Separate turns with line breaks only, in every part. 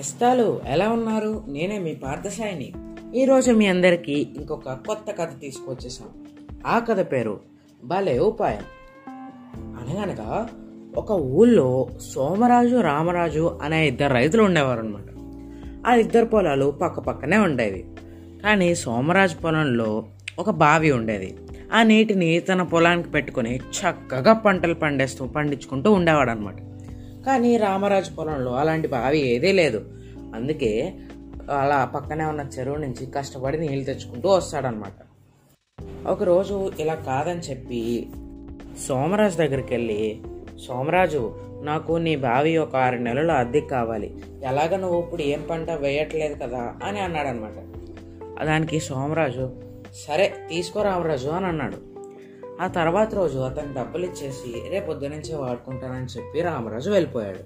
నేస్తాలు ఎలా ఉన్నారు? నేనే మీ పార్థసాయిని. ఈరోజు మీ అందరికీ ఇంకొక కొత్త కథ తీసుకొచ్చేసాం. ఆ కథ పేరు భలే ఉపాయం. అనగనగా ఒక ఊళ్ళో సోమరాజు రామరాజు అనే ఇద్దరు రైతులు ఉండేవారు అనమాట ఆ ఇద్దరు పొలాలు పక్క పక్కనే ఉండేవి. కానీ సోమరాజు పొలంలో ఒక బావి ఉండేది. ఆ నీటిని తన పొలానికి పెట్టుకొని చక్కగా పంటలు పండేస్తూ పండించుకుంటూ ఉండేవాడు అనమాట కానీ రామరాజు పొలంలో అలాంటి బావి ఏదీ లేదు. అందుకే అలా పక్కనే ఉన్న చెరువు నుంచి కష్టపడి నీళ్ళు తెచ్చుకుంటూ వస్తాడనమాట ఒకరోజు ఇలా కాదని చెప్పి సోమరాజు దగ్గరికి వెళ్ళి సోమరాజు నాకు నీ బావి ఒక ఆరు నెలలు అద్దెకి కావాలి. ఎలాగ నువ్వు ఇప్పుడు ఏం పంట వేయట్లేదు కదా? అని అన్నాడనమాట దానికి సోమరాజు సరే తీసుకో రామరాజు అని అన్నాడు. ఆ తర్వాత రోజు అతను డబ్బులు ఇచ్చేసి రేపు పొద్దునుంచే వాడుకుంటానని చెప్పి రామరాజు వెళ్ళిపోయాడు.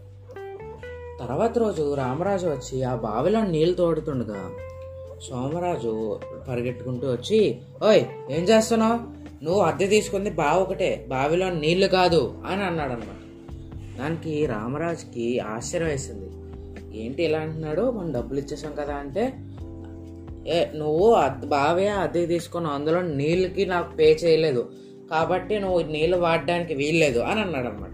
తర్వాత రోజు రామరాజు వచ్చి ఆ బావిలో నీళ్ళు తోడుతుండగా సోమరాజు పరిగెట్టుకుంటూ వచ్చి ఓయ్ ఏం చేస్తున్నావు? నువ్వు అద్దె తీసుకుంది బావి ఒకటే బావిలో నీళ్ళు కాదు అని అన్నాడు అనమాట దానికి రామరాజుకి ఆశ్చర్యం వేసింది. ఏంటి ఇలా అంటున్నాడు? మనం డబ్బులు ఇచ్చేసాం కదా అంటే ఏ నువ్వు అద్- బావే అద్దె తీసుకున్నావు అందులో నీళ్ళకి నాకు పే చేయలేదు. కాబట్టి నువ్వు నీళ్ళు వాడడానికి వీల్లేదు అని అన్నాడు అనమాట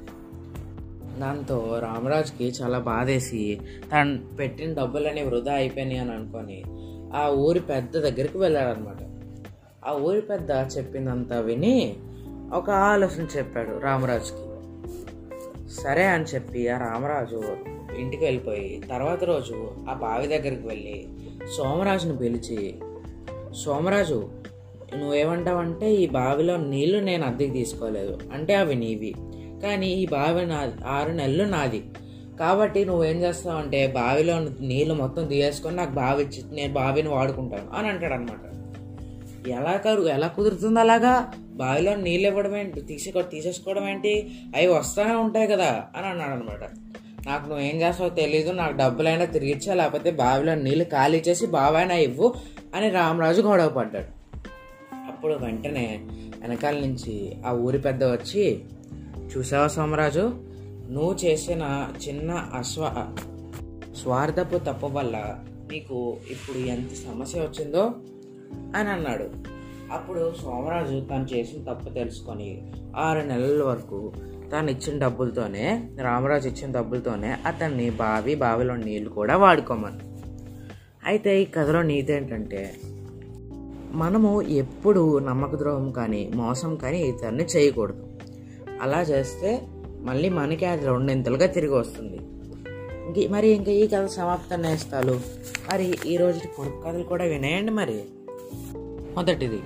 దాంతో రామరాజుకి చాలా బాధేసి తను పెట్టిన డబ్బులన్నీ వృధా అయిపోయినాయి అని అనుకొని ఆ ఊరి పెద్ద దగ్గరికి వెళ్ళాడనమాట ఆ ఊరి పెద్ద చెప్పిందంతా విని ఒక ఆలోచన చెప్పాడు రామరాజుకి. సరే అని చెప్పి ఆ రామరాజు ఇంటికి వెళ్ళిపోయి తర్వాత రోజు ఆ బావి దగ్గరికి వెళ్ళి సోమరాజుని పిలిచి సోమరాజు నువ్వేమంటావంటే ఈ బావిలో నీళ్ళు నేను అద్దెకి తీసుకోలేదు. అంటే అవి నీవి. కానీ ఈ బావి నా ఆరు నెలలు నాది. కాబట్టి నువ్వేం చేస్తావంటే బావిలో నీళ్ళు మొత్తం తీసేసుకొని నాకు బావి ఇచ్చి నేను బావిని వాడుకుంటాను. అని అంటాడు అనమాట ఎలా కరు ఎలా కుదురుతుంది అలాగా? బావిలో నీళ్ళు ఇవ్వడం ఏంటి? తీసి తీసేసుకోవడం ఏంటి? అవి వస్తూనే ఉంటాయి కదా? అని అన్నాడు అనమాట నాకు నువ్వేం చేస్తావో తెలీదు. నాకు డబ్బులైనా తిరిగిచ్చా లేకపోతే బావిలో నీళ్ళు ఖాళీ చేసి బావైనా ఇవ్వు అని రామరాజు గొడవ పడ్డాడు. అప్పుడు వెంటనే వెనకాల నుంచి ఆ ఊరి పెద్ద వచ్చి చూసావా సోమరాజు? నువ్వు చేసిన చిన్న అస్వ స్వార్థపు తప్పు వల్ల నీకు ఇప్పుడు ఎంత సమస్య వచ్చిందో? అని అన్నాడు. అప్పుడు సోమరాజు తను చేసిన తప్పు తెలుసుకొని ఆరు నెలల వరకు తాను ఇచ్చిన డబ్బులతోనే రామరాజు ఇచ్చిన డబ్బులతోనే అతన్ని బావి బావిలో నీళ్ళు కూడా వాడుకోమని. అయితే ఈ కథలో నీతి ఏంటంటే మనము ఎప్పుడు నమ్మక ద్రోహం కానీ మోసం కానీ ఇతరుని చేయకూడదు. అలా చేస్తే మళ్ళీ మనకి అది రెండింతలుగా తిరిగి వస్తుంది. ఇంక మరి ఇంకా ఈ కథ సమాప్తం నేస్తాలు. మరి ఈ రోజు పొడుపు కథలు కూడా వినేయండి మరి. మొదటిది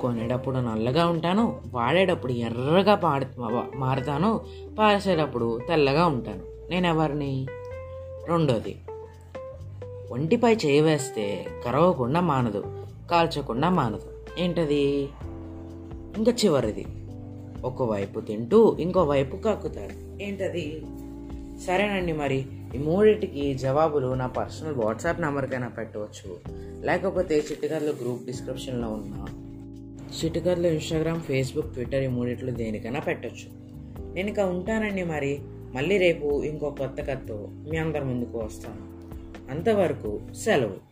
కొనేటప్పుడు నల్లగా ఉంటాను వాడేటప్పుడు ఎర్రగా పాడు మారుతాను పారేసేటప్పుడు తెల్లగా ఉంటాను. నేను ఎవరిని రెండోది ఒంటిపై చేయి వేస్తే కరవకుండా మానదు. కాల్చకుండా మానదు. ఏంటది? ఇంకా చివరిది. ఒకవైపు తింటూ ఇంకోవైపు కక్కుతారు ఏంటది? సరేనండి మరి. ఈ మూడింటికి జవాబులు నా పర్సనల్ వాట్సాప్ నెంబర్కైనా పెట్టవచ్చు. లేకపోతే చిట్టుకర్ల గ్రూప్ డిస్క్రిప్షన్లో ఉన్న చిట్టుకర్ల ఇన్స్టాగ్రామ్ ఫేస్బుక్ ట్విట్టర్ ఈ మూడిట్లో దేనికైనా పెట్టచ్చు. నేను ఇక ఉంటానండి మరి. మళ్ళీ రేపు ఇంకో కొత్త కథతో మీ అందరి ముందుకు వస్తాను. అంతవరకు సెలవు.